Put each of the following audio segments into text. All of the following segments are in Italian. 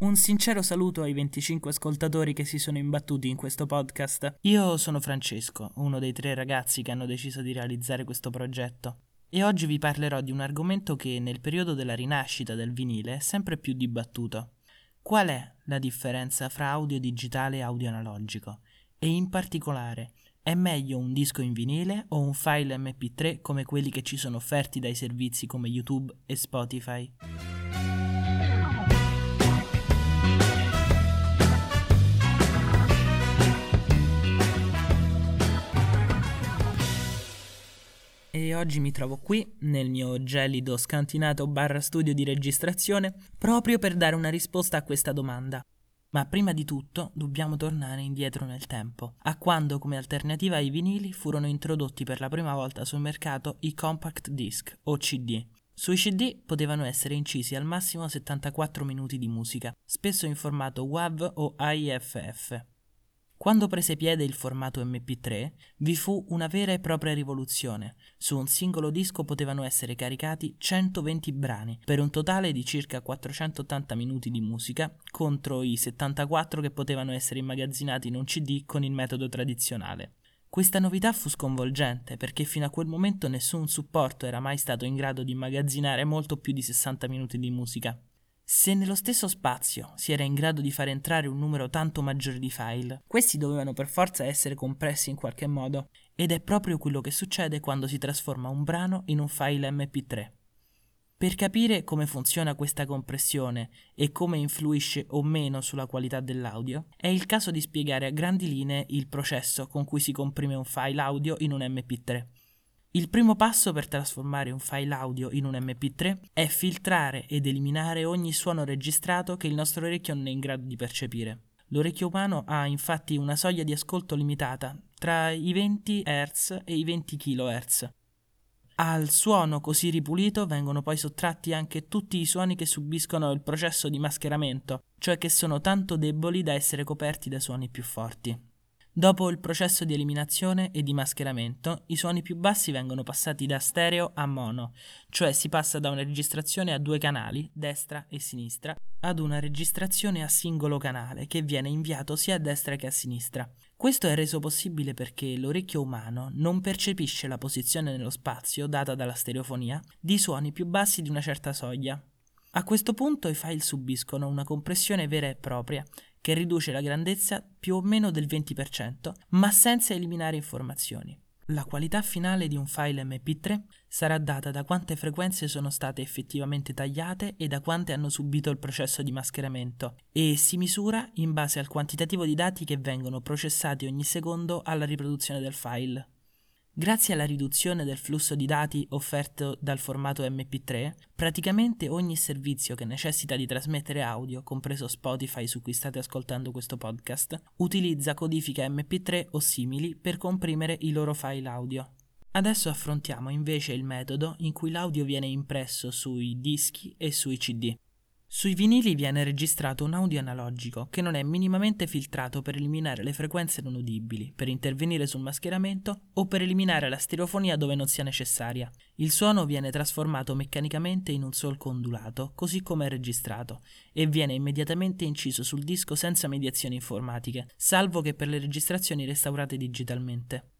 Un sincero saluto ai 25 ascoltatori che si sono imbattuti in questo podcast. Io sono Francesco, uno dei tre ragazzi che hanno deciso di realizzare questo progetto. E oggi vi parlerò di un argomento che nel periodo della rinascita del vinile è sempre più dibattuto. Qual è la differenza fra audio digitale e audio analogico? E in particolare, è meglio un disco in vinile o un file MP3 come quelli che ci sono offerti dai servizi come YouTube e Spotify? Oggi mi trovo qui nel mio gelido scantinato barra studio di registrazione proprio per dare una risposta a questa domanda. Ma prima di tutto dobbiamo tornare indietro nel tempo, a quando come alternativa ai vinili furono introdotti per la prima volta sul mercato i compact disc o CD. Sui CD potevano essere incisi al massimo 74 minuti di musica, spesso in formato WAV o AIFF. Quando prese piede il formato MP3, vi fu una vera e propria rivoluzione. Su un singolo disco potevano essere caricati 120 brani, per un totale di circa 480 minuti di musica, contro i 74 che potevano essere immagazzinati in un CD con il metodo tradizionale. Questa novità fu sconvolgente perché fino a quel momento nessun supporto era mai stato in grado di immagazzinare molto più di 60 minuti di musica. Se nello stesso spazio si era in grado di far entrare un numero tanto maggiore di file, questi dovevano per forza essere compressi in qualche modo, ed è proprio quello che succede quando si trasforma un brano in un file MP3. Per capire come funziona questa compressione e come influisce o meno sulla qualità dell'audio, è il caso di spiegare a grandi linee il processo con cui si comprime un file audio in un MP3. Il primo passo per trasformare un file audio in un MP3 è filtrare ed eliminare ogni suono registrato che il nostro orecchio non è in grado di percepire. L'orecchio umano ha infatti una soglia di ascolto limitata tra i 20 Hz e i 20 kHz. Al suono così ripulito vengono poi sottratti anche tutti i suoni che subiscono il processo di mascheramento, cioè che sono tanto deboli da essere coperti da suoni più forti. Dopo il processo di eliminazione e di mascheramento, i suoni più bassi vengono passati da stereo a mono, cioè si passa da una registrazione a due canali, destra e sinistra, ad una registrazione a singolo canale che viene inviato sia a destra che a sinistra. Questo è reso possibile perché l'orecchio umano non percepisce la posizione nello spazio data dalla stereofonia di suoni più bassi di una certa soglia. A questo punto i file subiscono una compressione vera e propria che riduce la grandezza più o meno del 20%, ma senza eliminare informazioni. La qualità finale di un file MP3 sarà data da quante frequenze sono state effettivamente tagliate e da quante hanno subito il processo di mascheramento e si misura in base al quantitativo di dati che vengono processati ogni secondo alla riproduzione del file. Grazie alla riduzione del flusso di dati offerto dal formato MP3, praticamente ogni servizio che necessita di trasmettere audio, compreso Spotify su cui state ascoltando questo podcast, utilizza codifica MP3 o simili per comprimere i loro file audio. Adesso affrontiamo invece il metodo in cui l'audio viene impresso sui dischi e sui CD. Sui vinili viene registrato un audio analogico che non è minimamente filtrato per eliminare le frequenze non udibili, per intervenire sul mascheramento o per eliminare la stereofonia dove non sia necessaria. Il suono viene trasformato meccanicamente in un solco ondulato, così come è registrato, e viene immediatamente inciso sul disco senza mediazioni informatiche, salvo che per le registrazioni restaurate digitalmente.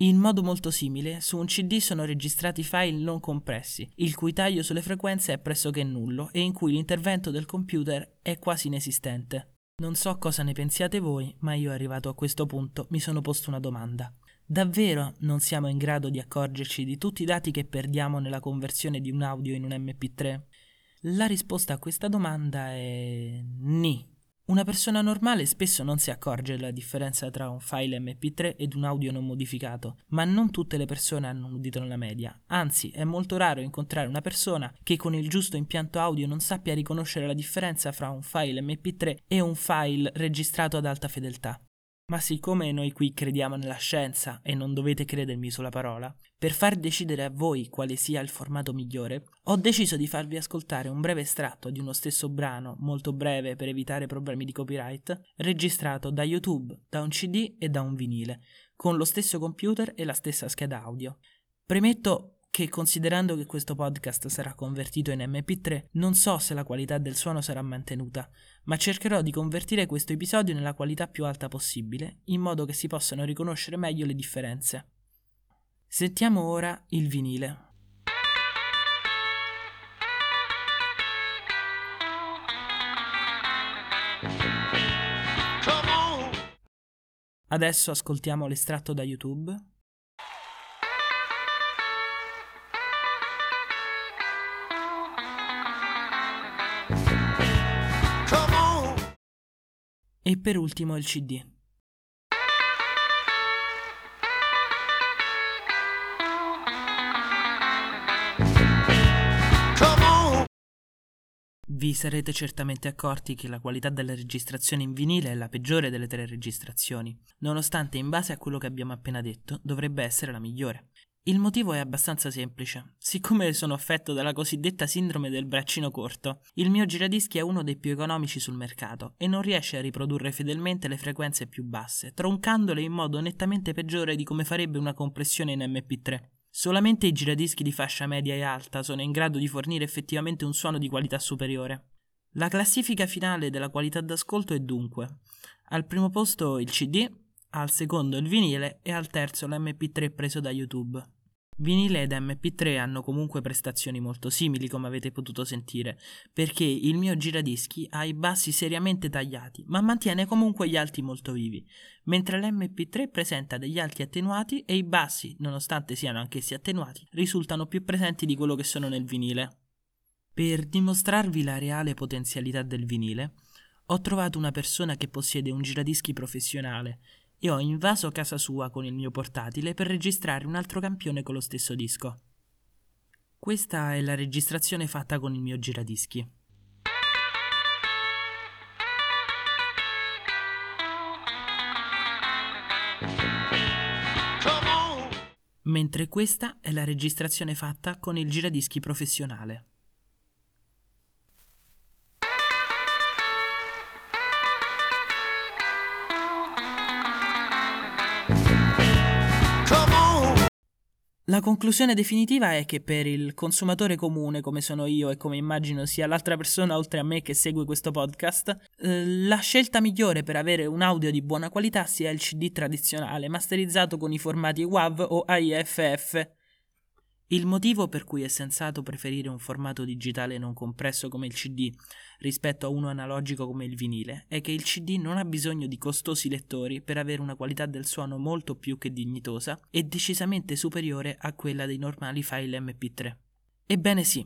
In modo molto simile, su un CD sono registrati file non compressi, il cui taglio sulle frequenze è pressoché nullo e in cui l'intervento del computer è quasi inesistente. Non so cosa ne pensiate voi, ma io arrivato a questo punto mi sono posto una domanda. Davvero non siamo in grado di accorgerci di tutti i dati che perdiamo nella conversione di un audio in un MP3? La risposta a questa domanda è ni. Una persona normale spesso non si accorge della differenza tra un file MP3 ed un audio non modificato, ma non tutte le persone hanno un udito nella media. Anzi, è molto raro incontrare una persona che con il giusto impianto audio non sappia riconoscere la differenza fra un file MP3 e un file registrato ad alta fedeltà. Ma siccome noi qui crediamo nella scienza e non dovete credermi sulla parola, per far decidere a voi quale sia il formato migliore, ho deciso di farvi ascoltare un breve estratto di uno stesso brano, molto breve per evitare problemi di copyright, registrato da YouTube, da un CD e da un vinile, con lo stesso computer e la stessa scheda audio. Premetto che considerando che questo podcast sarà convertito in MP3, non so se la qualità del suono sarà mantenuta, ma cercherò di convertire questo episodio nella qualità più alta possibile, in modo che si possano riconoscere meglio le differenze. Sentiamo ora il vinile. Adesso ascoltiamo l'estratto da YouTube. E per ultimo il CD. Vi sarete certamente accorti che la qualità della registrazione in vinile è la peggiore delle tre registrazioni, nonostante in base a quello che abbiamo appena detto dovrebbe essere la migliore. Il motivo è abbastanza semplice. Siccome sono affetto dalla cosiddetta sindrome del braccino corto, il mio giradischi è uno dei più economici sul mercato e non riesce a riprodurre fedelmente le frequenze più basse, troncandole in modo nettamente peggiore di come farebbe una compressione in MP3. Solamente i giradischi di fascia media e alta sono in grado di fornire effettivamente un suono di qualità superiore. La classifica finale della qualità d'ascolto è dunque: al primo posto il CD, al secondo il vinile e al terzo l'MP3 preso da YouTube. Vinile ed MP3 hanno comunque prestazioni molto simili, come avete potuto sentire, perché il mio giradischi ha i bassi seriamente tagliati, ma mantiene comunque gli alti molto vivi, mentre l'MP3 presenta degli alti attenuati e i bassi, nonostante siano anch'essi attenuati, risultano più presenti di quello che sono nel vinile. Per dimostrarvi la reale potenzialità del vinile, ho trovato una persona che possiede un giradischi professionale e ho invaso casa sua con il mio portatile per registrare un altro campione con lo stesso disco. Questa è la registrazione fatta con il mio giradischi. Mentre questa è la registrazione fatta con il giradischi professionale. La conclusione definitiva è che per il consumatore comune, come sono io e come immagino sia l'altra persona oltre a me che segue questo podcast, eh, la scelta migliore per avere un audio di buona qualità sia il CD tradizionale, masterizzato con i formati WAV o AIFF. Il motivo per cui è sensato preferire un formato digitale non compresso come il CD rispetto a uno analogico come il vinile è che il CD non ha bisogno di costosi lettori per avere una qualità del suono molto più che dignitosa e decisamente superiore a quella dei normali file MP3. Ebbene sì,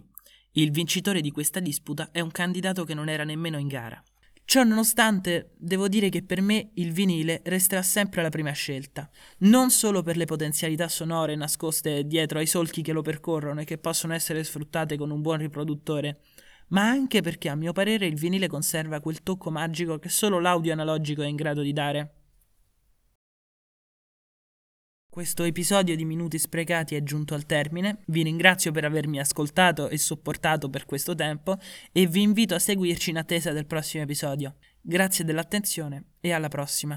il vincitore di questa disputa è un candidato che non era nemmeno in gara. Ciò nonostante, devo dire che per me il vinile resterà sempre la prima scelta, non solo per le potenzialità sonore nascoste dietro ai solchi che lo percorrono e che possono essere sfruttate con un buon riproduttore, ma anche perché a mio parere il vinile conserva quel tocco magico che solo l'audio analogico è in grado di dare. Questo episodio di Minuti Sprecati è giunto al termine, vi ringrazio per avermi ascoltato e sopportato per questo tempo e vi invito a seguirci in attesa del prossimo episodio. Grazie dell'attenzione e alla prossima.